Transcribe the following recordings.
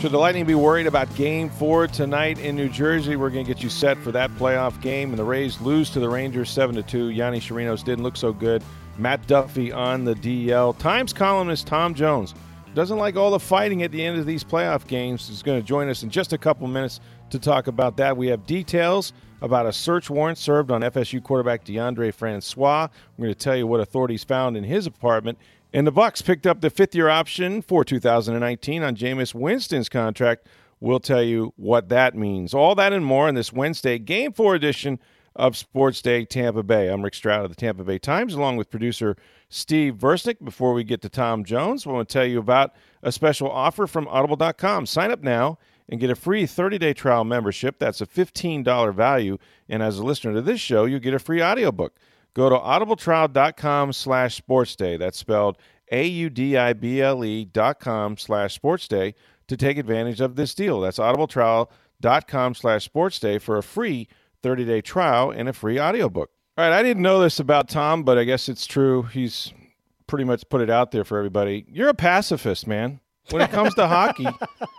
Should the Lightning be worried about game four tonight in New Jersey? We're going to get you set for that playoff game. And the Rays lose to the Rangers 7 to 2. Yonny Chirinos didn't look so good. Matt Duffy on the DL. Times columnist Tom Jones doesn't like all the fighting at the end of these playoff games. He's going to join us in just a couple minutes to talk about that. We have details about a search warrant served on FSU quarterback DeAndre Francois. We're going to tell you what authorities found in his apartment. And the Bucks picked up the fifth-year option for 2019 on Jameis Winston's contract. We'll tell you what that means. All that and more in this Wednesday Game 4 edition of Sports Day Tampa Bay. I'm Rick Stroud of the Tampa Bay Times, along with producer Steve Versnick. Before we get to Tom Jones, I want to tell you about a special offer from Audible.com. Sign up now and get a free 30-day trial membership. That's a $15 value. And as a listener to this show, you get a free audiobook. Go to audibletrial.com slash sportsday. That's spelled A-U-D-I-B-L-E dot com slash sportsday to take advantage of this deal. That's audibletrial.com slash sportsday for a free 30-day trial and a free audiobook. All right, I didn't know this about Tom, but I guess it's true. He's pretty much put it out there for everybody. You're a pacifist, man. When it comes to hockey,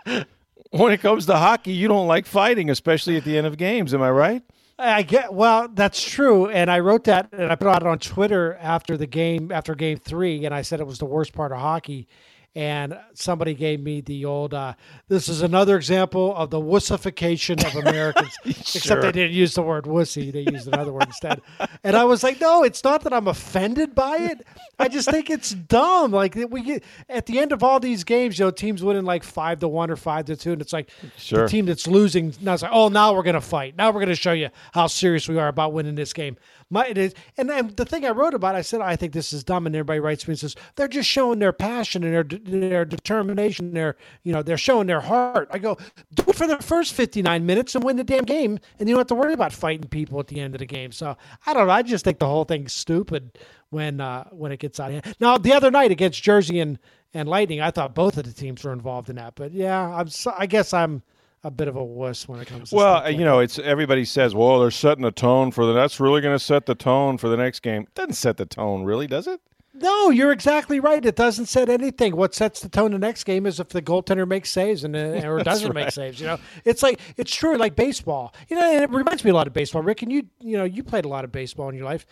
when it comes to hockey, you don't like fighting, especially at the end of games. Am I right? I get well, that's true, and I wrote that and I put it on Twitter after the game, after game three, and I said it was the worst part of hockey. And somebody gave me the old. Uh, this is another example of the wussification of Americans. Except they didn't use the word wussy; they used another word instead. And I was like, no, it's not that I'm offended by it. I just think it's dumb. Like we get at the end of all these games, you know, teams winning like five to one or five to two, and it's like Sure. the team that's losing now it's like, oh, now we're gonna fight. Now we're gonna show you how serious we are about winning this game. My it is, and then the thing I wrote about, I said I think this is dumb, and everybody writes me and says they're just showing their passion and their their determination. Their you know they're showing their heart. I go do it for the first fifty nine minutes and win the damn game, and you don't have to worry about fighting people at the end of the game. So I don't know. I just think the whole thing's stupid when uh, when it gets out of hand. Now the other night against Jersey and and Lightning, I thought both of the teams were involved in that. But yeah, I'm so, I guess I'm a bit of a wuss when it comes to Well, like you know, it's everybody says, "Well, they're setting the tone for the." That's really going to set the tone for the next game. Doesn't set the tone, really, does it? No, you're exactly right. It doesn't set anything. What sets the tone the next game is if the goaltender makes saves and uh, or doesn't make saves. You know, it's like it's true. Like baseball, you know, and it reminds me a lot of baseball. Rick, and you, you know, you played a lot of baseball in your life.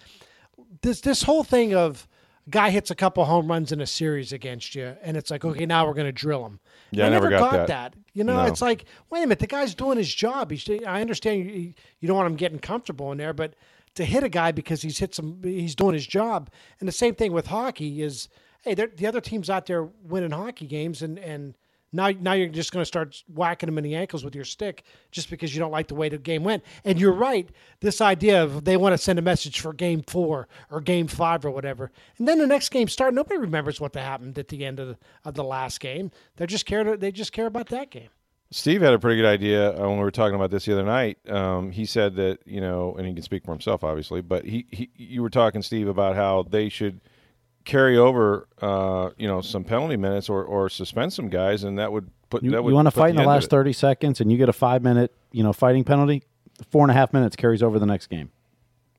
This this whole thing of guy hits a couple home runs in a series against you, and it's like, okay, now we're going to drill him. Yeah, I never got got that. You know, No. it's like, wait a minute, the guy's doing his job. He's, I understand you, you don't want him getting comfortable in there, but to hit a guy because he's hit some, he's doing his job. And the same thing with hockey is, hey, the other team's out there winning hockey games, and and now now you're just going to start whacking them in the ankles with your stick just because you don't like the way the game went. And you're right, this idea of they want to send a message for game four or game five or whatever, and then the next game start, nobody remembers what happened at the end of the, of the last game. They just care. They just care about that game. Steve had a pretty good idea uh, when we were talking about this the other night. Um, he said that you know, and he can speak for himself, obviously, but he, he you were talking, Steve, about how they should carry over, uh, you know, some penalty minutes or, or suspend some guys, and that would put You, that would you want to fight in the last 30 seconds and you get a five minute, you know, fighting penalty, four and a half minutes carries over the next game.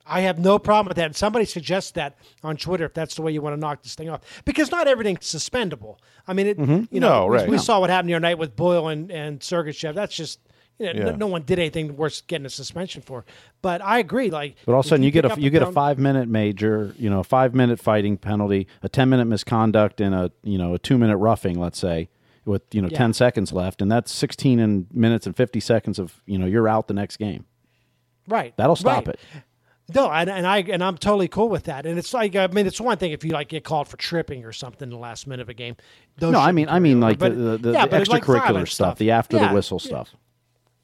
I have no problem with that. And somebody suggests that on Twitter if that's the way you want to knock this thing off, because not everything's suspendable. I mean, it, you know, Mm-hmm. No, we, right. we No. saw what happened the other night with Boyle and and Sergachev. That's just. You know, Yeah. no, no one did anything worth getting a suspension for, but I agree. Like, But all of a sudden, you get a you get a five minute major, you know, a five minute fighting penalty, a ten minute misconduct, and a you know a two minute roughing, let's say, with you know Yeah. ten seconds left, and that's sixteen in minutes and fifty seconds of you know you're out the next game. right? That'll stop right. it. No, and, and I and I'm totally cool with that. And it's like I mean, it's one thing if you like get called for tripping or something in the last minute of a game. No, I mean I mean over. like But- the, the, yeah, the it's like extracurricular stuff, the after Yeah, the whistle stuff.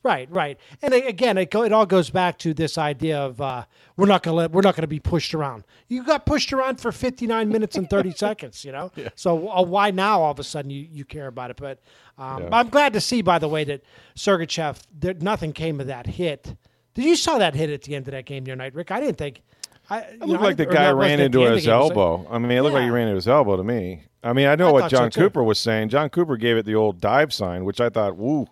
Right, right. And again, it, go, it all goes back to this idea of uh, we're not going to let we're not going to be pushed around. You got pushed around for 59 minutes and 30 seconds, you know. Yeah. So uh, why now all of a sudden you, you care about it? But um, yeah. I'm glad to see, by the way, that Sergachev, there, nothing came of that hit. Did you saw that hit at the end of that game the other night, Rick? I didn't think. I, it looked know, like the guy ran into his elbow. I mean, it looked yeah. like he ran into his elbow to me. I mean, I know I what Jon so Cooper was saying. Jon Cooper gave it the old dive sign, which I thought, woo,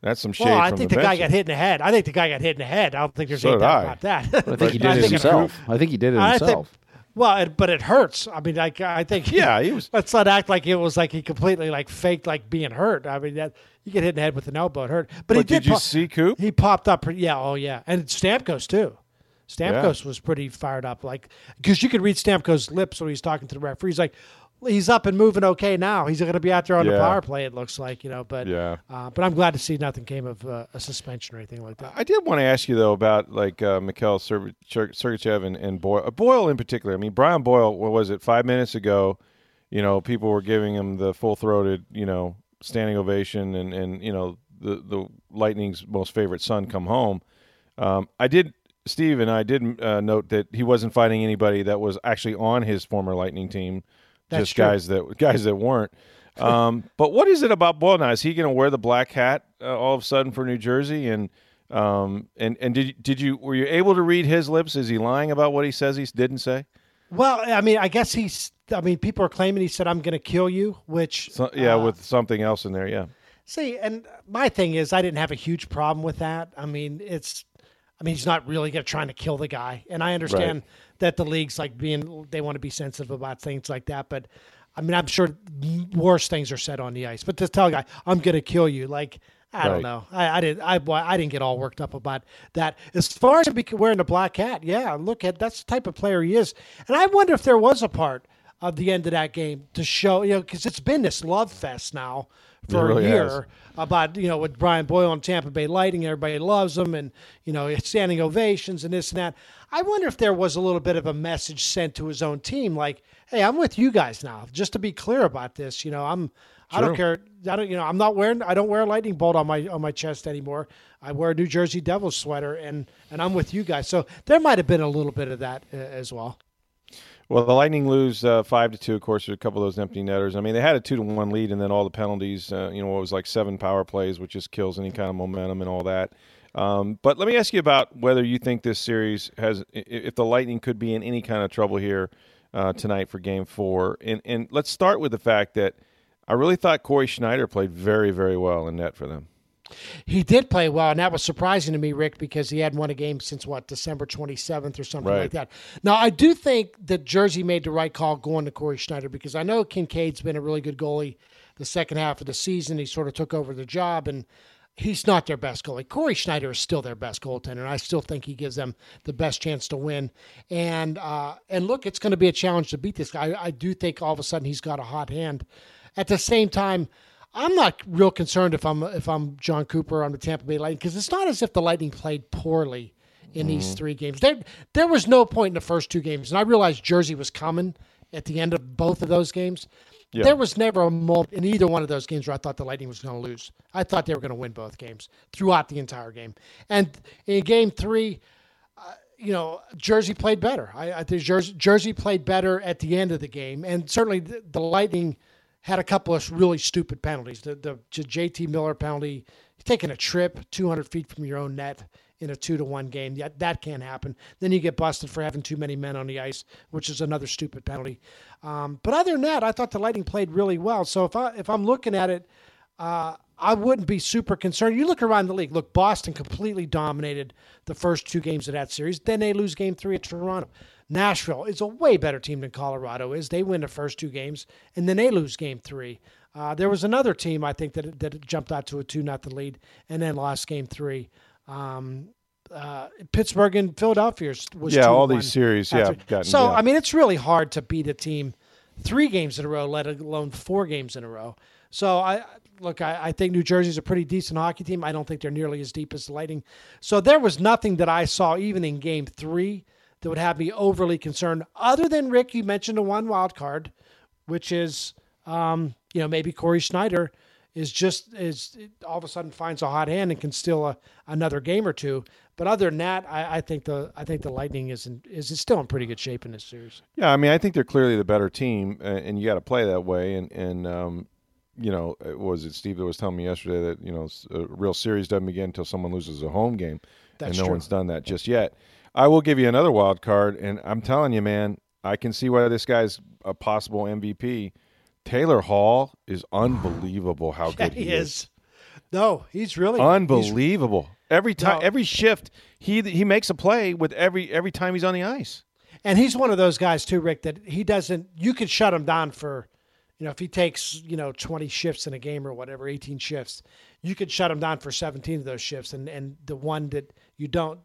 that's some shade. Well, I think the, the guy got hit in the head. I think the guy got hit in the head. I don't think there's so any doubt about that. I think he did it himself. I think he did it himself. Well, it, but it hurts. I mean, like I think. Yeah, he was. Let's not act like it was like he completely like faked like being hurt. I mean, that you get hit in the head with an elbow, it hurt. But, but he did. Did you see Coop? He popped up. Yeah. Oh yeah. And Stamkos too. Stamkos yeah. was pretty fired up, like because you could read Stamkos' lips when he's talking to the referee. He's like, he's up and moving okay now. He's going to be out there on yeah. the power play. It looks like you know, but yeah. Uh, but I'm glad to see nothing came of uh, a suspension or anything like that. I did want to ask you though about like uh, Mikhail Sergachev and, and Boyle, uh, Boyle in particular. I mean, Brian Boyle. What was it? Five minutes ago, you know, people were giving him the full throated, you know, standing ovation, and and you know the the Lightning's most favorite son come home. Um, I did. Steve and I did uh, note that he wasn't fighting anybody that was actually on his former Lightning team that's just true. guys that guys that weren't. Um, but what is it about Boyle now? Is he going to wear the black hat uh, all of a sudden for New Jersey? And um, and and did did you were you able to read his lips? Is he lying about what he says he didn't say? Well, I mean, I guess he's. I mean, people are claiming he said, "I'm going to kill you," which so, yeah, uh, with something else in there, yeah. See, and my thing is, I didn't have a huge problem with that. I mean, it's. I mean, he's not really going to trying to kill the guy, and I understand. Right that the league's like being they want to be sensitive about things like that. But I mean, I'm sure worse things are said on the ice. But to tell a guy, I'm going to kill you, like I right. don't know. I, I, didn't. I I didn't get all worked up about that. As far as wearing a black hat, yeah, look at that's the type of player he is. And I wonder if there was a part of the end of that game to show, you know, because it's been this love fest now for really a year has. about you know with Brian Boyle and Tampa Bay Lightning. Everybody loves him, and you know standing ovations and this and that. I wonder if there was a little bit of a message sent to his own team, like, "Hey, I'm with you guys now." Just to be clear about this, you know, I'm. I don't care. I don't. You know, I'm not wearing. I don't wear a lightning bolt on my on my chest anymore. I wear a New Jersey Devils sweater, and and I'm with you guys. So there might have been a little bit of that uh, as well. Well, the Lightning lose uh, five to two. Of course, there's a couple of those empty netters. I mean, they had a two to one lead, and then all the penalties. Uh, you know, it was like seven power plays, which just kills any kind of momentum and all that. Um, but let me ask you about whether you think this series has, if the Lightning could be in any kind of trouble here uh, tonight for Game Four. And and let's start with the fact that I really thought Cory Schneider played very very well in net for them. He did play well, and that was surprising to me, Rick, because he hadn't won a game since what December 27th or something right. like that. Now, I do think that Jersey made the right call going to Cory Schneider because I know Kinkaid's been a really good goalie the second half of the season. He sort of took over the job, and he's not their best goalie. Cory Schneider is still their best goaltender, and I still think he gives them the best chance to win. And uh, and look, it's going to be a challenge to beat this guy. I do think all of a sudden he's got a hot hand. At the same time I'm not real concerned if I'm if I'm Jon Cooper on the Tampa Bay Lightning because it's not as if the Lightning played poorly in mm-hmm. these three games. There there was no point in the first two games, and I realized Jersey was coming at the end of both of those games. Yeah. There was never a moment in either one of those games where I thought the Lightning was going to lose. I thought they were going to win both games throughout the entire game. And in game three, uh, you know, Jersey played better. I, I think Jersey, Jersey played better at the end of the game, and certainly the, the Lightning – had a couple of really stupid penalties. The, the JT Miller penalty, taking a trip 200 feet from your own net in a two to one game. That, that can't happen. Then you get busted for having too many men on the ice, which is another stupid penalty. Um, but other than that, I thought the Lightning played really well. So if I if I'm looking at it, uh, I wouldn't be super concerned. You look around the league. Look, Boston completely dominated the first two games of that series. Then they lose game three at Toronto. Nashville is a way better team than Colorado is. They win the first two games, and then they lose game three. Uh, there was another team I think that that jumped out to a two nothing lead and then lost game three. Um, uh, Pittsburgh and Philadelphia was yeah all these series yeah gotten, so yeah. I mean it's really hard to beat a team three games in a row, let alone four games in a row. So I look, I, I, think New Jersey's a pretty decent hockey team. I don't think they're nearly as deep as the Lightning. So there was nothing that I saw even in Game Three that would have me overly concerned. Other than Rick, you mentioned a one wild card, which is um, you know maybe Cory Schneider is just is all of a sudden finds a hot hand and can steal a, another game or two. But other than that, I, I think the I think the Lightning is in, is still in pretty good shape in this series. Yeah, I mean, I think they're clearly the better team, uh, and you got to play that way. And and um, you know, was it Steve that was telling me yesterday that you know a real series doesn't begin until someone loses a home game, That's and no true. one's done that just yet. I will give you another wild card, and I'm telling you, man, I can see why this guy's a possible MVP. Taylor Hall is unbelievable. How Yeah, good he, he is. No, he's really he's- Unbelievable. Every time, No. every shift, he he makes a play with every every time he's on the ice. And he's one of those guys too, Rick, that he doesn't. You could shut him down for, you know, if he takes you know twenty shifts in a game or whatever, eighteen shifts, you could shut him down for seventeen of those shifts, and and the one that you don't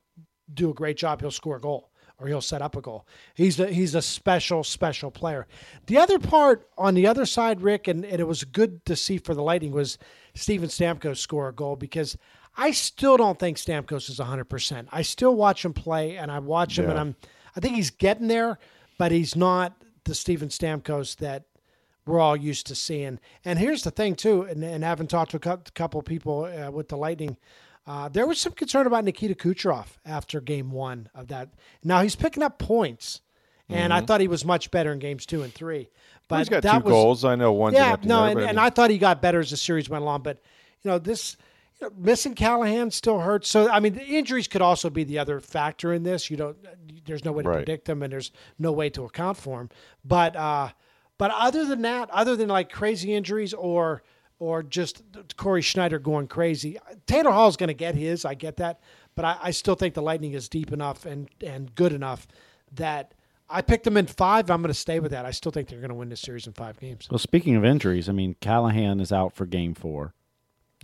do a great job, he'll score a goal or he'll set up a goal. He's a, he's a special special player. The other part on the other side, Rick, and, and it was good to see for the Lightning was Steven Stamkos score a goal because. I still don't think Stamkos is 100%. I still watch him play and I watch him and I'm I think he's getting there, but he's not the Steven Stamkos that we're all used to seeing. And here's the thing, too, and, and having talked to a couple of people uh, with the Lightning, uh, there was some concern about Nikita Kucherov after game one of that. Now he's picking up points, and I thought he was much better in games two and three. But Mm-hmm. he's got that two was, goals. I know one's an yeah, no, and, I and I thought he got better as the series went along. But you know, this you know, missing Callahan still hurts. So I mean, the injuries could also be the other factor in this. You don't. There's no way to Right. predict them, and there's no way to account for them. But uh, but other than that, other than like crazy injuries or or just Cory Schneider going crazy, Taylor Hall's going to get his. I get that, but I, I still think the Lightning is deep enough and and good enough that. I picked them in five. I'm going to stay with that. I still think they're going to win this series in five games. Well, speaking of injuries, I mean, Callahan is out for game four.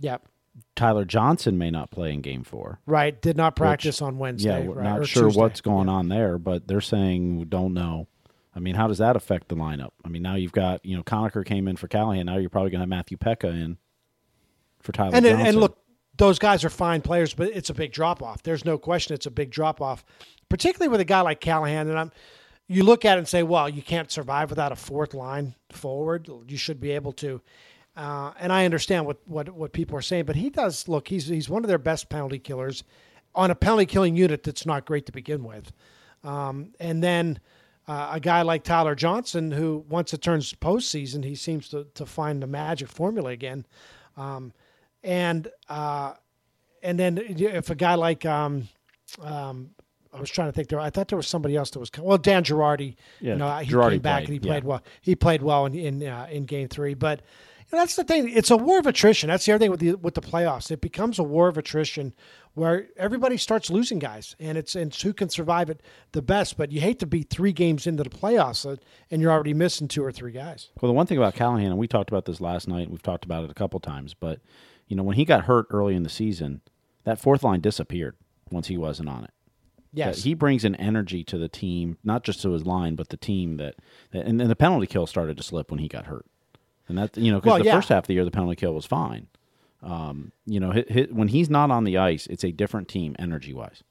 Yep. Tyler Johnson may not play in game four. Right. Did not practice on Wednesday. Yeah, we're right, not sure Tuesday. what's going on there, but they're saying don't know. I mean, how does that affect the lineup? I mean, now you've got you know Conacher came in for Callahan. Now you're probably going to have Matthew Peca in for Tyler And Johnson. and look, those guys are fine players, but it's a big drop off. There's no question it's a big drop off, particularly with a guy like Callahan. And I'm, you look at it and say, well, you can't survive without a fourth line forward. You should be able to. Uh, and I understand what, what what people are saying, but he does look. He's he's one of their best penalty killers on a penalty killing unit that's not great to begin with. Um, and then uh, a guy like Tyler Johnson, who once it turns postseason, he seems to, to find the magic formula again. Um, and uh, and then if a guy like um, um, I was trying to think there, I thought there was somebody else that was well Dan Girardi. Yeah, you know, he Girardi came back played, and he yeah. played well. He played well in in, uh, in game three, but. Know, that's the thing. It's a war of attrition. That's the other thing with the with the playoffs. It becomes a war of attrition where everybody starts losing guys, and it's and it's who can survive it the best. But you hate to be three games into the playoffs uh, and you're already missing two or three guys. Well, the one thing about Callahan, and we talked about this last night, and we've talked about it a couple times, but you know, when he got hurt early in the season, that fourth line disappeared once he wasn't on it. Yes, he brings an energy to the team, not just to his line, but the team that, and, and the penalty kill started to slip when he got hurt, and that you know because Well, the yeah. first half of the year the penalty kill was fine. Um, you know, hit, hit, when he's not on the ice, it's a different team energy wise.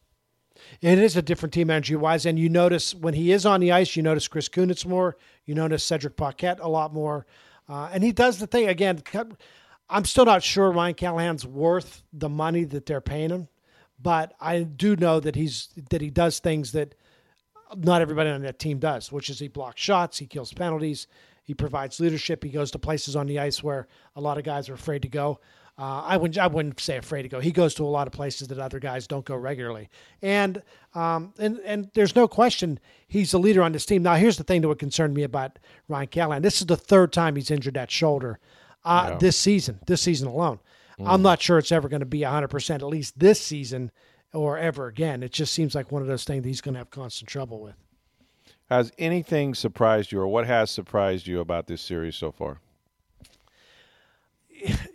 It is a different team energy wise, and you notice when he is on the ice, you notice Chris Kunitz more, you notice Cedric Paquette a lot more, uh, and he does the thing again. I'm still not sure Ryan Callahan's worth the money that they're paying him, but I do know that he's that he does things that not everybody on that team does, which is he blocks shots, he kills penalties, he provides leadership, he goes to places on the ice where a lot of guys are afraid to go. Uh, I wouldn't I wouldn't say afraid to go. He goes to a lot of places that other guys don't go regularly, and um, and and there's no question he's a leader on this team. Now here's the thing that would concern me about Ryan Callahan. This is the third time he's injured that shoulder uh, this season. This season alone, I'm not sure it's ever going to be 100 percent at least this season or ever again. It just seems like one of those things that he's going to have constant trouble with. Has anything surprised you, or what has surprised you about this series so far?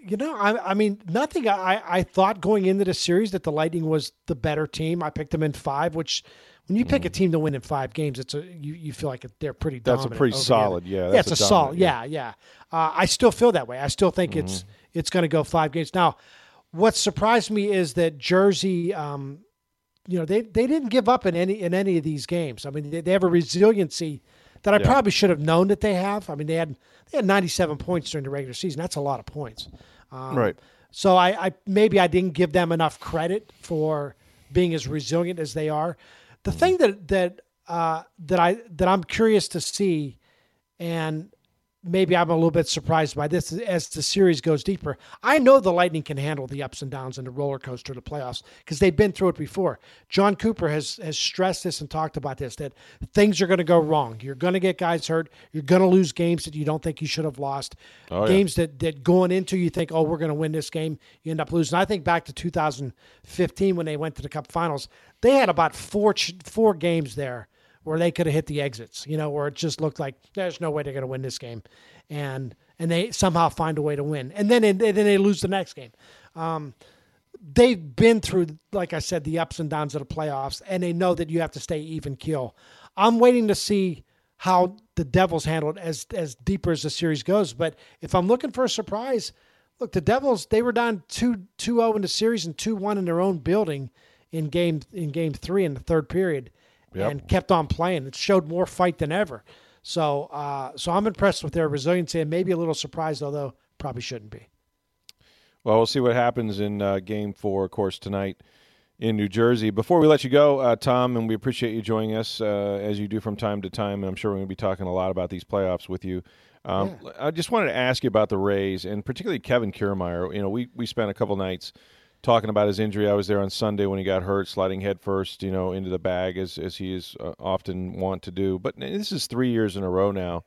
You know, I, I mean, nothing. I, I thought going into the series that the Lightning was the better team. I picked them in five, which when you pick a team to win in five games, it's a you, you feel like they're pretty. Mm. That's a pretty solid, yeah, yeah, that's it's a a, solid. dominant, Yeah, yeah. Uh, I still feel that way. I still think it's Mm-hmm. it's going to go five games. Now, what surprised me is that Jersey. Um, you know, they, they didn't give up in any in any of these games. I mean, they, they have a resiliency that I Yeah. probably should have known that they have. I mean, they had they had 97 points during the regular season. That's a lot of points. Um, Right. So I, I maybe I didn't give them enough credit for being as resilient as they are. The thing that that uh, that I that I'm curious to see, and maybe I'm a little bit surprised by this as the series goes deeper. I know the Lightning can handle the ups and downs and the roller coaster of the playoffs because they've been through it before. Jon Cooper has has stressed this and talked about this that things are going to go wrong. You're going to get guys hurt. You're going to lose games that you don't think you should have lost. Oh, yeah. games that that going into you think, oh, we're going to win this game. You end up losing. I think back to 2015 when they went to the Cup Finals, they had about four four games there where they could have hit the exits, you know, where it just looked like there's no way they're going to win this game, and and they somehow find a way to win, and then and then they lose the next game. Um, they've been through, like I said, the ups and downs of the playoffs, and they know that you have to stay even keel. I'm waiting to see how the Devils handle it as as deeper as the series goes. But if I'm looking for a surprise, look, the Devils they were down 2 2-0 in the series and 2-1 in their own building in game in game 3 in the third period Yep. and kept on playing. It showed more fight than ever. So uh, so I'm impressed with their resiliency and maybe a little surprised although probably shouldn't be. Well, we'll see what happens in uh, Game Four, of course, tonight in New Jersey. Before we let you go, uh, Tom, and we appreciate you joining us uh, as you do from time to time. And I'm sure we're going to be talking a lot about these playoffs with you. Um, I just wanted to ask you about the Rays and particularly Kevin Kiermaier. You know, we we spent a couple nights talking about his injury. I was there on Sunday when he got hurt, sliding headfirst, you know, into the bag as as he is uh, often want to do. But this is three years in a row now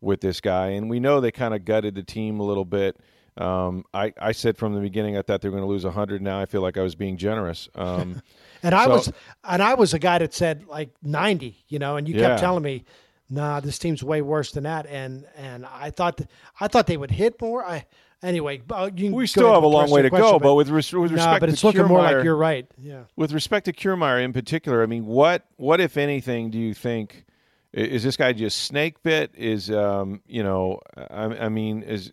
with this guy, and we know they kind of gutted the team a little bit. Um, I, I said from the beginning I thought they were going to lose 100. Now I feel like I was being generous. Um, And I So- was and I was a guy that said like 90, you know, and you Yeah. kept telling me, "Nah, this team's way worse than that." And and I thought I thought they would hit more. I anyway, uh, we still have a long way to question, go, but with, res- with nah, respect but to it's looking more like Kiermaier- you're right. Yeah. with respect to Kiermaier in particular, I mean, what what if anything do you think is this guy just snake bit? Is um, you know, I, I mean, is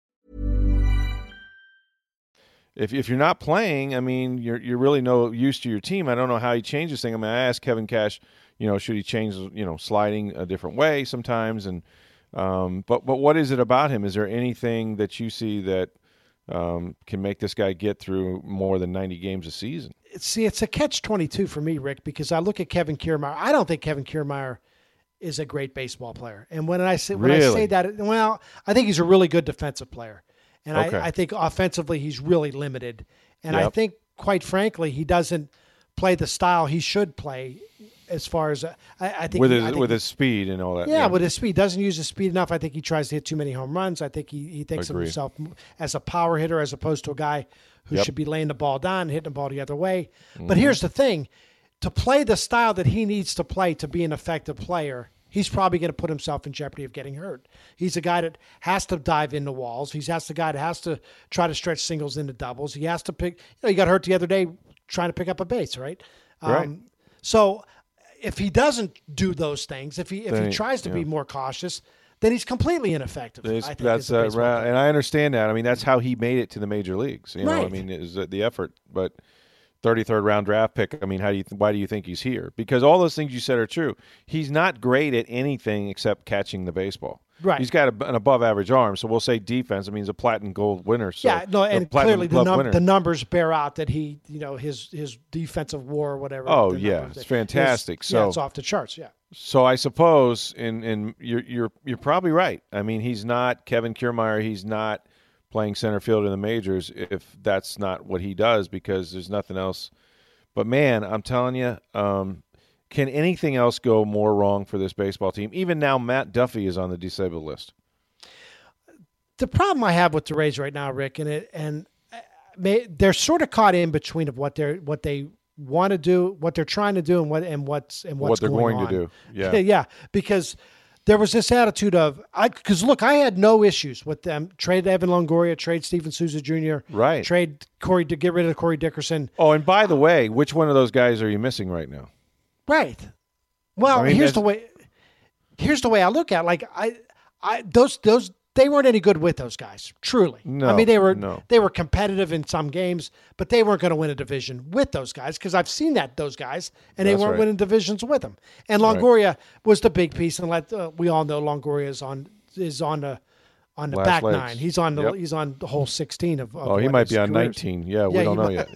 If if you're not playing, I mean, you're you're really no use to your team. I don't know how he changed this thing. I mean, I asked Kevin Cash, you know, should he change, you know, sliding a different way sometimes, and um, but but what is it about him? Is there anything that you see that um, can make this guy get through more than 90 games a season? See, it's a catch 22 for me, Rick, because I look at Kevin Kiermaier. I don't think Kevin Kiermaier is a great baseball player. And when I say when I say that, well, I think he's a really good defensive player. And Okay. I, I think offensively he's really limited. And I think, quite frankly, he doesn't play the style he should play. As far as uh, I, I think, With I his think with his speed and all that. yeah, with his speed, doesn't use his speed enough. I think he tries to hit too many home runs. I think he, he thinks Agree. of himself as a power hitter as opposed to a guy who Yep. should be laying the ball down, hitting the ball the other way. Mm-hmm. But here's the thing: to play the style that he needs to play to be an effective player, he's probably going to put himself in jeopardy of getting hurt. He's a guy that has to dive into walls. He's has the guy that has to try to stretch singles into doubles. He has to pick. You know, he got hurt the other day trying to pick up a base, right? Um, Right. So if he doesn't do those things, if he if he tries to be more cautious, then he's completely ineffective. It's- I think, that's uh, player. and I understand that. I mean, that's how he made it to the major leagues. You know, I Right. mean, is the effort. But 33rd round draft pick. I mean, how do you? Why do you think he's here? Because all those things you said are true. He's not great at anything except catching the baseball. Right. He's got a, an above average arm, so we'll say defense. I mean, he's a platinum glove winner. So, yeah, no, and clearly the, num- the numbers bear out that he, you know, his his defensive war or whatever. Oh, yeah, it's fantastic. yeah, So- it's off the charts. Yeah, So I suppose, and and you're you're you're probably right. I mean, he's not Kevin Kiermaier. He's not playing center field in the majors if that's not what he does because there's nothing else. But man, I'm telling you, um, can anything else go more wrong for this baseball team? Even now, Matt Duffy is on the disabled list. the problem I have with the Rays right now, Rick, and it and uh, they're sort of caught in between of what they're what they want to do, what they're trying to do, and what and what's and what's what they're going, on. to do? Yeah, yeah, because there was this attitude of I because look, I had no issues with them trade Evan Longoria, trade Steven Souza Jr., Right. Trade Corey to get rid of Corey Dickerson, Oh, and by the way, which one of those guys are you missing right now? right? Well, I mean, here's the way. Here's the way I look at it. like I, I those those they weren't any good with those guys. Truly, I mean they were no. they were competitive in some games, but they weren't going to win a division with those guys because I've seen that those guys and they That's weren't right. winning divisions with them. And Longoria was the big piece, and let uh, we all know Longoria is on is on the on the Last back legs. nine. He's on the Yep. he's on the whole sixteen of. of Oh, he might be on career is. 19. Yeah, we Yeah, don't know might- yet.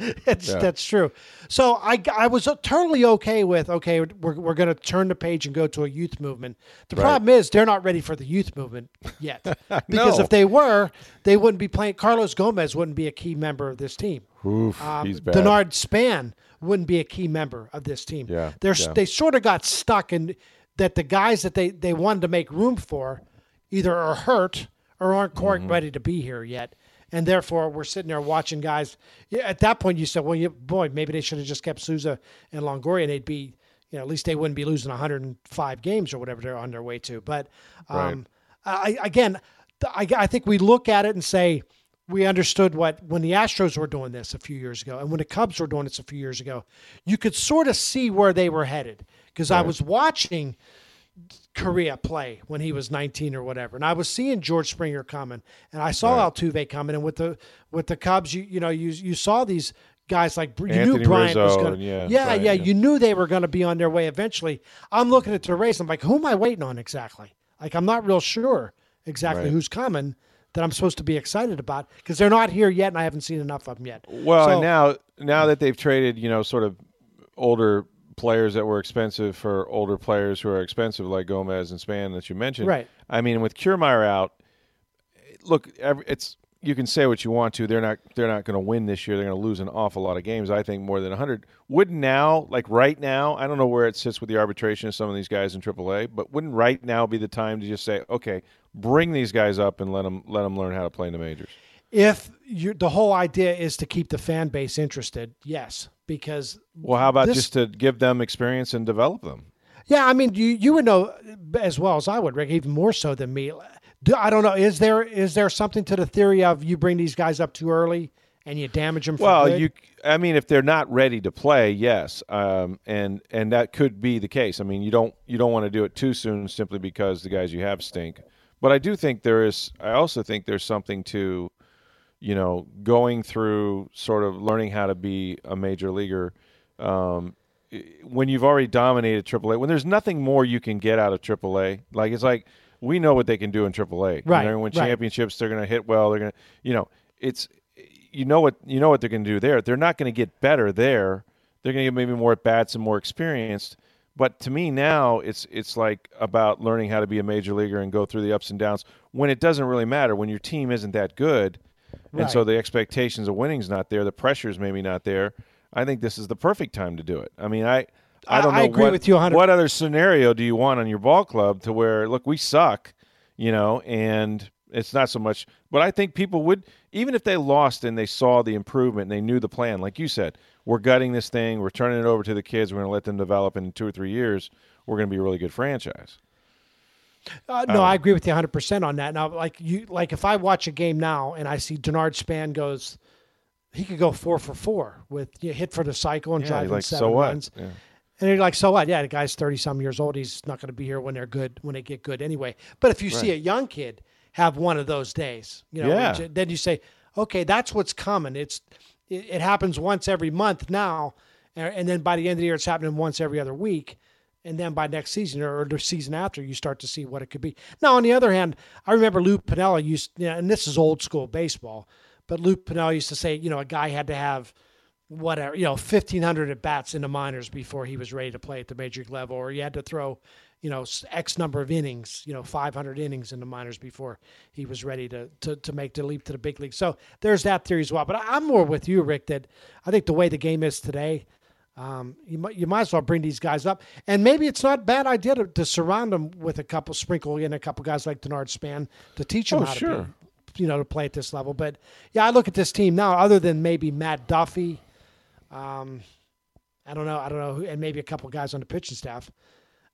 Yeah. That's Yeah. that's true. So I I was totally okay with okay we're we're going to turn the page and go to a youth movement. The Right. problem is they're not ready for the youth movement yet because No. if they were, they wouldn't be playing. Carlos Gomez wouldn't be a key member of this team. Oof, Um, he's bad. Denard Span wouldn't be a key member of this team. Yeah, They're, yeah. They sort of got stuck in that the guys that they, they wanted to make room for either are hurt or aren't quite Mm-hmm. ready to be here yet. And therefore, we're sitting there watching guys. At that point, you said, well, you, boy, maybe they should have just kept Souza and Longoria and they'd be, you know, at least they wouldn't be losing 105 games or whatever they're on their way to. But um, I, again, I, I think we look at it and say, we understood what when the Astros were doing this a few years ago and when the Cubs were doing this a few years ago, you could sort of see where they were headed because I was watching Correa play when he was 19 or whatever, and I was seeing George Springer coming, and I saw Altuve coming, and with the with the Cubs, you you know you you saw these guys like you Anthony knew Bryant was going yeah, yeah Bryant, yeah yeah. you knew they were going to be on their way eventually. I'm looking at the Rays, I'm like, who am I waiting on exactly? Like I'm not real sure exactly Right. who's coming that I'm supposed to be excited about because they're not here yet, and I haven't seen enough of them yet. Well, So- now now that they've traded, you know, sort of older players that were expensive for older players who are expensive, like Gomez and Span that you mentioned. Right. I mean, with Kiermaier out, look, it's you can say what you want to. They're not they're not going to win this year. They're going to lose an awful lot of games. I think more than 100. Would now, like right now, I don't know where it sits with the arbitration of some of these guys in AAA, but wouldn't right now be the time to just say, okay, bring these guys up and let them let them learn how to play in the majors? If you the whole idea is to keep the fan base interested, yes, because Well, how about This- just to give them experience and develop them? Yeah, I mean, you you would know as well as I would, Rick, even more so than me. Do, I don't know. Is there is there something to the theory of you bring these guys up too early and you damage them? For Well, good? you. I mean, if they're not ready to play, yes, um, and and that could be the case. I mean, you don't you don't want to do it too soon simply because the guys you have stink. But I do think there is. I also think there's something to, you know, going through sort of learning how to be a major leaguer. Um, when you've already dominated AAA, when there's nothing more you can get out of AAA, like it's like we know what they can do in AAA. Right, They're going to win right. championships. They're going to hit well. They're going to, you know, it's you know what you know what they're going to do there. They're not going to get better there. They're going to get maybe more at bats and more experienced. But to me now, it's it's like about learning how to be a major leaguer and go through the ups and downs when it doesn't really matter when your team isn't that good, and so the expectations of winning's not there. The pressure's maybe not there. I think this is the perfect time to do it. I mean, I I I- don't know I agree what, with you 100 what other scenario do you want on your ball club to where look we suck, you know, and it's not so much. But I think people would even if they lost and they saw the improvement and they knew the plan, like you said, we're gutting this thing, we're turning it over to the kids, we're going to let them develop in two or three years. We're going to be a really good franchise. Uh, no, I agree with you 100 percent on that. Now, like you, like if I watch a game now and I see Denard Span goes, he could go four for four with you know, hit for the cycle and Yeah, drive like seven so what? runs. Yeah. And you're like, so what? Yeah, the guy's 30 some years old. He's not going to be here when they're good, when they get good anyway. But if you see a young kid have one of those days, you know, Yeah. which- then you say, okay, that's what's coming. It's, it, it happens once every month now. And, and then by the end of the year, it's happening once every other week. And then by next season or the season after, you start to see what it could be. Now, on the other hand, I remember Lou Piniella used, you know, and this is old school baseball, but Lou Piniella used to say, you know, a guy had to have whatever, you know, 1,500 at bats in the minors before he was ready to play at the major league level, or he had to throw, you know, X number of innings, you know, 500 innings in the minors before he was ready to, to, to make the leap to the big league. So there's that theory as well. But I'm more with you, Rick, that I think the way the game is today, um, you might you might as well bring these guys up, and maybe it's not a bad idea to, to surround them with a couple, sprinkle in a couple guys like Denard Span to teach them Oh, how sure. to be, you know, to play at this level. But yeah, I look at this team now, other than maybe Matt Duffy, um, I don't know, I don't know, who, and maybe a couple guys on the pitching staff.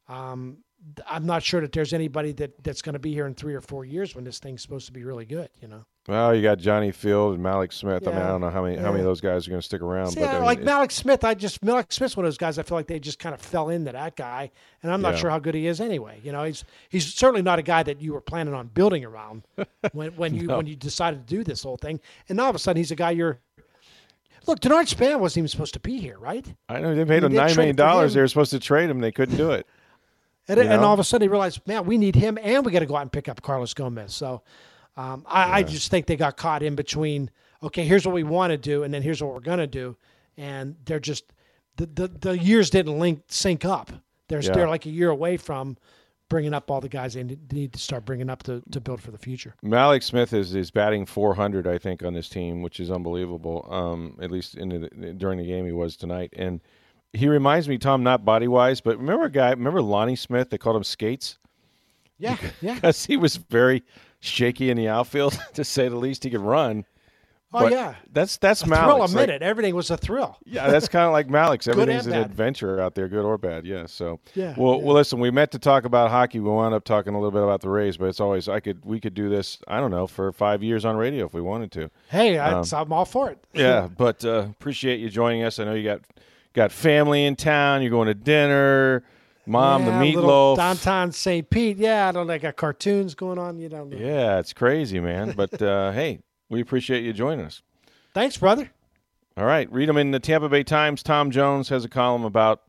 Um, I'm not sure that there's anybody that that's going to be here in three or four years when this thing's supposed to be really good. You know. Well, you got Johnny Field and Mallex Smith. I mean, I don't know how many how many of those guys are going to stick around. See, but I mean, like Mallex Smith. I just Mallex Smith's one of those guys. I feel like they just kind of fell into that guy, and I'm not Yeah. sure how good he is anyway. You know, he's he's certainly not a guy that you were planning on building around when when you when you decided to do this whole thing. And now all of a sudden, he's a guy you're. Look, Denard Span wasn't even supposed to be here, right? I know they paid They him nine million dollars. They were supposed to trade him. They couldn't do it. And, and all of a sudden, he realized, man, we need him, and we got to go out and pick up Carlos Gomez. So, um, I, I just think they got caught in between. Okay, here's what we want to do, and then here's what we're going to do, and they're just the, the the years didn't link sync up. They're Yeah. they're like a year away from bringing up all the guys they need need to start bringing up to, to build for the future. Mallex Smith is is batting 400, I think, on this team, which is unbelievable. Um, at least in the, during the game he was tonight, and he reminds me, Tom, not body wise, but remember a guy, remember Lonnie Smith? They called him Skates Yeah, yeah. because he was very shaky in the outfield, to say the least. He could run. Oh but yeah. that's that's A thrill a Mallex's. Like- minute. Everything was a thrill. yeah, that's kind of like Mallex's. Everything's an bad. adventure out there, good or bad. Yeah. So Yeah, Well, yeah. well, listen. We meant to talk about hockey. We wound up talking a little bit about the Rays, but it's always I could we could do this. I don't know for five years on radio if we wanted to. Hey, I, I'm all for it. Yeah, but uh, appreciate you joining us. I know you got got family in town. You're going to dinner. Mom, Yeah, the meatloaf. downtown St. Pete. Yeah, I don't know. They got cartoons going on. You know. Yeah, it's crazy, man. But uh, hey, we appreciate you joining us. Thanks, brother. All right, read them in the Tampa Bay Times. Tom Jones has a column about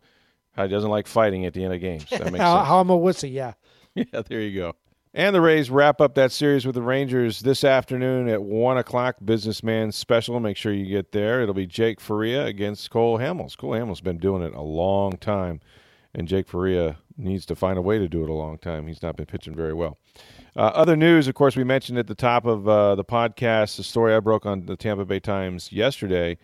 how he doesn't like fighting at the end of games. That makes How, sense. how I'm a wussy. Yeah. Yeah, there you go. And the Rays wrap up that series with the Rangers this afternoon at 1 o'clock, businessman special. Make sure you get there. It'll be Jake Faria against Cole Hamels. Cole Hamels been doing it a long time, and Jake Faria needs to find a way to do it a long time. He's not been pitching very well. Uh, other news, of course, we mentioned at the top of uh, the podcast the story I broke on the Tampa Bay Times yesterday.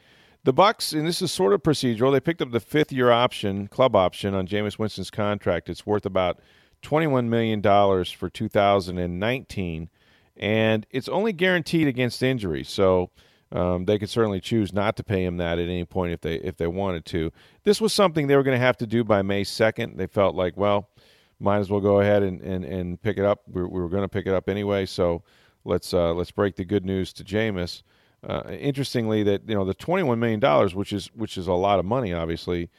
The Bucks, and this is sort of procedural. They picked up the fifth-year option, club option, on Jameis Winston's contract. It's worth about twenty-one million dollars for 2019, and it's only guaranteed against injury. So um, they could certainly choose not to pay him that at any point if they if they wanted to. This was something they were going to have to do by May 2nd. They felt like, well, might as well go ahead and, and, and pick it up. We, we were going to pick it up anyway, so let's uh, let's break the good news to Jameis. Uh, interestingly, that you know the twenty one million dollars, which is which is a lot of money, obviously,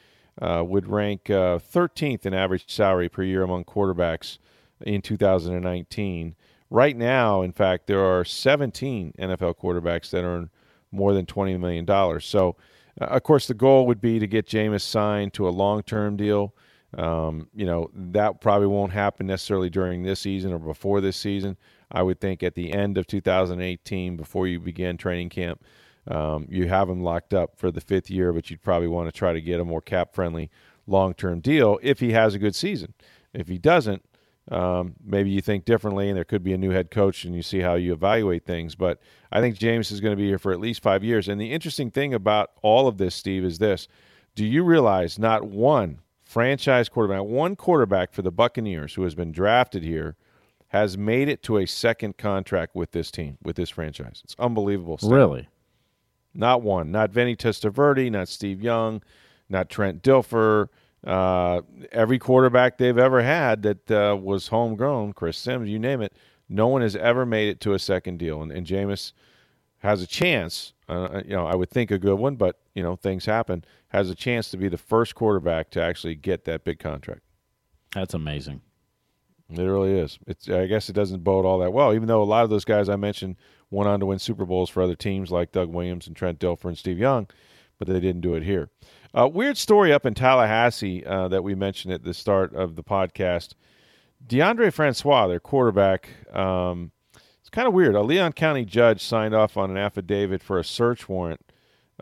uh, would rank uh, 13th in average salary per year among quarterbacks in 2019. Right now, in fact, there are 17 NFL quarterbacks that earn more than 20 million dollars. So, uh, of course, the goal would be to get Jameis signed to a long term deal. Um, you know that probably won't happen necessarily during this season or before this season. I would think at the end of 2018, before you begin training camp, um, you have him locked up for the fifth year, but you'd probably want to try to get a more cap friendly long term deal if he has a good season. If he doesn't, um, maybe you think differently, and there could be a new head coach, and you see how you evaluate things. But I think Jameis is going to be here for at least five years. And the interesting thing about all of this, Steve, is this: Do you realize not one franchise quarterback, one quarterback for the Buccaneers who has been drafted here, has made it to a second contract with this team, with this franchise? It's unbelievable. Stuff. Really? Not one. Not Vinny Testaverde, not Steve Young, not Trent Dilfer. Uh, every quarterback they've ever had that uh, was homegrown, Chris Sims, you name it, no one has ever made it to a second deal. And, and Jameis has a chance, uh, you know, I would think a good one, but, you know, things happen, has a chance to be the first quarterback to actually get that big contract. That's amazing. It really is. It's. I guess it doesn't bode all that well, even though a lot of those guys I mentioned went on to win Super Bowls for other teams like Doug Williams and Trent Dilfer and Steve Young, but they didn't do it here. Uh, weird story up in Tallahassee uh, that we mentioned at the start of the podcast. DeAndre Francois, their quarterback, um, it's kind of weird. A Leon County judge signed off on an affidavit for a search warrant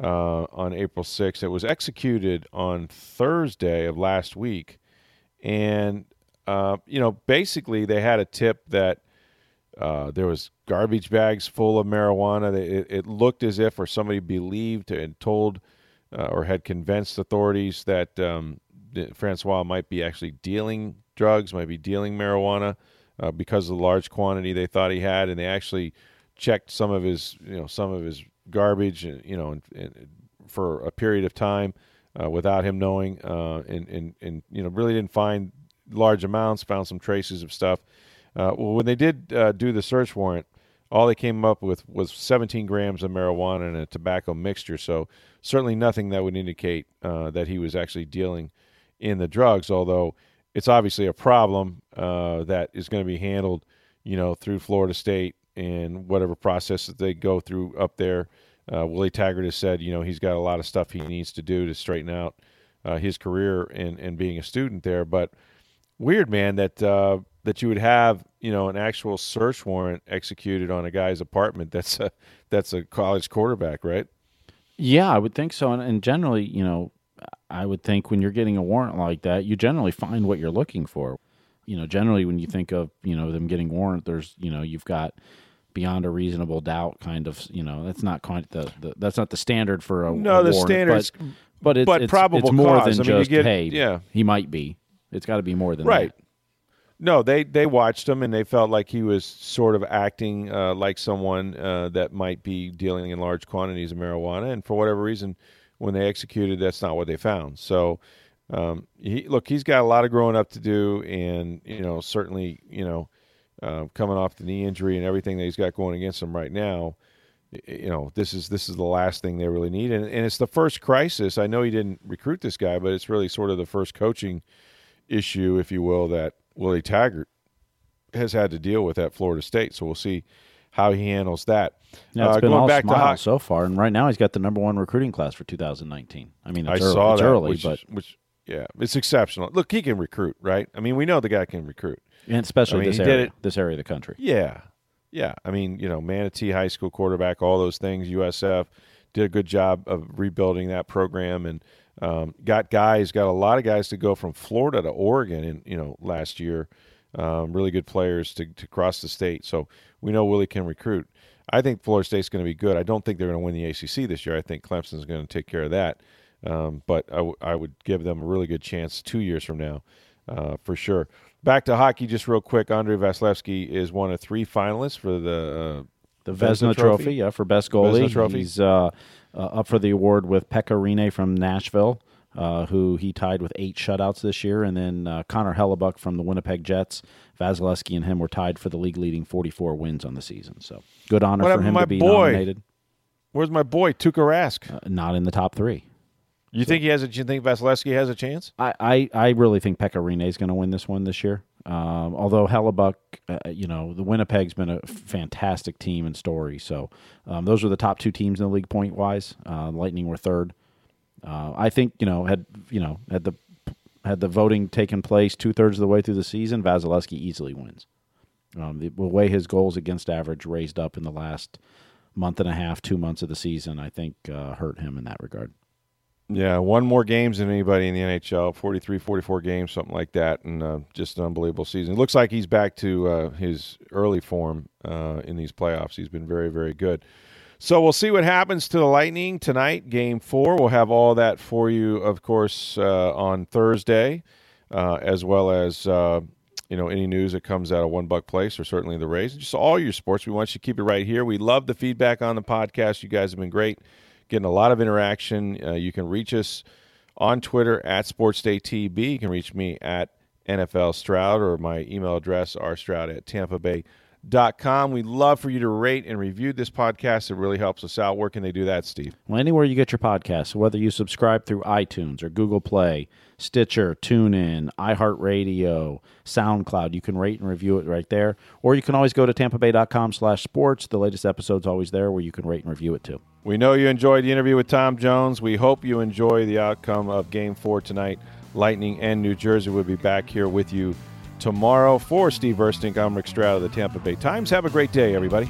uh, on April 6th. It was executed on Thursday of last week. And, uh, you know, basically they had a tip that uh, there was garbage bags full of marijuana. It, it looked as if, or somebody believed and told uh, or had convinced authorities that um, Francois might be actually dealing drugs, might be dealing marijuana uh, because of the large quantity they thought he had, and they actually checked some of his, you know, some of his garbage, uh, you know, and, and for a period of time uh, without him knowing, uh, and, and and you know, really didn't find large amounts, found some traces of stuff. Uh, well, when they did do the search warrant, all they came up with was 17 grams of marijuana and a tobacco mixture. So certainly nothing that would indicate uh, that he was actually dealing in the drugs. Although it's obviously a problem uh, that is going to be handled, you know, through Florida State and whatever process that they go through up there. Uh, Willie Taggart has said, you know, he's got a lot of stuff he needs to do to straighten out uh, his career and, and being a student there. But weird, man, that uh, that you would have you know an actual search warrant executed on a guy's apartment that's a that's a college quarterback, right? Yeah, I would think so. And, and generally, you know, I would think when you're getting a warrant like that, you generally find what you're looking for. You know, generally when you think of you know them getting warrant, there's you know you've got beyond a reasonable doubt kind of you know that's not quite the, the that's not the standard for a no a the warrant, standards but, but it's, but it's, probable it's more cause. than I mean, just get- hey yeah. he might be it's got to be more than right that. No they they watched him and they felt like he was sort of acting uh, like someone uh, that might be dealing in large quantities of marijuana. And for whatever reason when they executed that's not what they found. So um, he look he's got a lot of growing up to do and you know certainly you know uh, coming off the knee injury and everything that he's got going against him right now you know this is this is the last thing they really need. And, and it's the first crisis. I know he didn't recruit this guy but it's really sort of the first coaching issue if you will that willie taggart has had to deal with at florida state so we'll see how he handles that Yeah, it's Uh, been going all back ho- so far, and right now he's got the number one recruiting class for 2019. I mean, i it's early, saw that early, which, but which yeah it's exceptional look he can recruit right i mean we know the guy can recruit and especially I mean, this area, it- this area of the country. Yeah. Yeah. I mean, you know, Manatee High School quarterback, all those things, USF did a good job of rebuilding that program and um, got guys, got a lot of guys to go from Florida to Oregon in, you know, last year. Um, really good players to, to cross the state. So we know Willie can recruit. I think Florida State's going to be good. I don't think they're going to win the ACC this year. I think Clemson's going to take care of that. Um, but I, w- I would give them a really good chance two years from now, uh, for sure. Back to hockey, just real quick. Andrei Vasilevskiy is one of three finalists for the uh, The Vezina Vesna Trophy? Trophy, yeah, for best goalie. Vezina Trophy. He's uh, up for the award with Pekka Rinne from Nashville, uh, who he tied with eight shutouts this year, and then uh, Connor Hellebuyck from the Winnipeg Jets. Vasilevskiy and him were tied for the league-leading 44 wins on the season. So good honor What for him my to be boy? nominated. Where's my boy Tuukka Rask? Uh, not in the top three. You think he has a? You think Vasilevskiy has a chance? I, I, I really think Pekka Rinne is going to win this one this year. Um, although Hellebuyck, uh, you know, the Winnipeg's been a fantastic team and story. So um, those are the top two teams in the league point wise. Uh, Lightning were third. Uh, I think you know had you know had the had the voting taken place two thirds of the way through the season, Vasilevskiy easily wins. Um, the, the way his goals against average raised up in the last month and a half, two months of the season, I think uh, hurt him in that regard. Yeah, one more games than anybody in the NHL 43, 44 games, something like that, and uh, just an unbelievable season. It looks like he's back to uh, his early form uh, in these playoffs. He's been very, very good. So we'll see what happens to the Lightning tonight, game four. We'll have all that for you, of course, uh, on Thursday, uh, as well as. Uh, you know, any news that comes out of One Buck Place or certainly the Rays, just all your sports. We want you to keep it right here. We love the feedback on the podcast. You guys have been great, getting a lot of interaction. Uh, you can reach us on Twitter at SportsDayTB. You can reach me at NFL Stroud or my email address, rstroud at tampa bay com. We'd love for you to rate and review this podcast. It really helps us out. Where can they do that, Steve? Well, anywhere you get your podcasts, whether you subscribe through iTunes or Google Play, Stitcher, TuneIn, iHeartRadio, SoundCloud, you can rate and review it right there. Or you can always go to tampabay.com slash sports. The latest episode's always there where you can rate and review it too. We know you enjoyed the interview with Tom Jones. We hope you enjoy the outcome of Game 4 tonight. Lightning and New Jersey will be back here with you tomorrow. For Steve Versnick, I'm Rick Stroud of the Tampa Bay Times. Have a great day, everybody.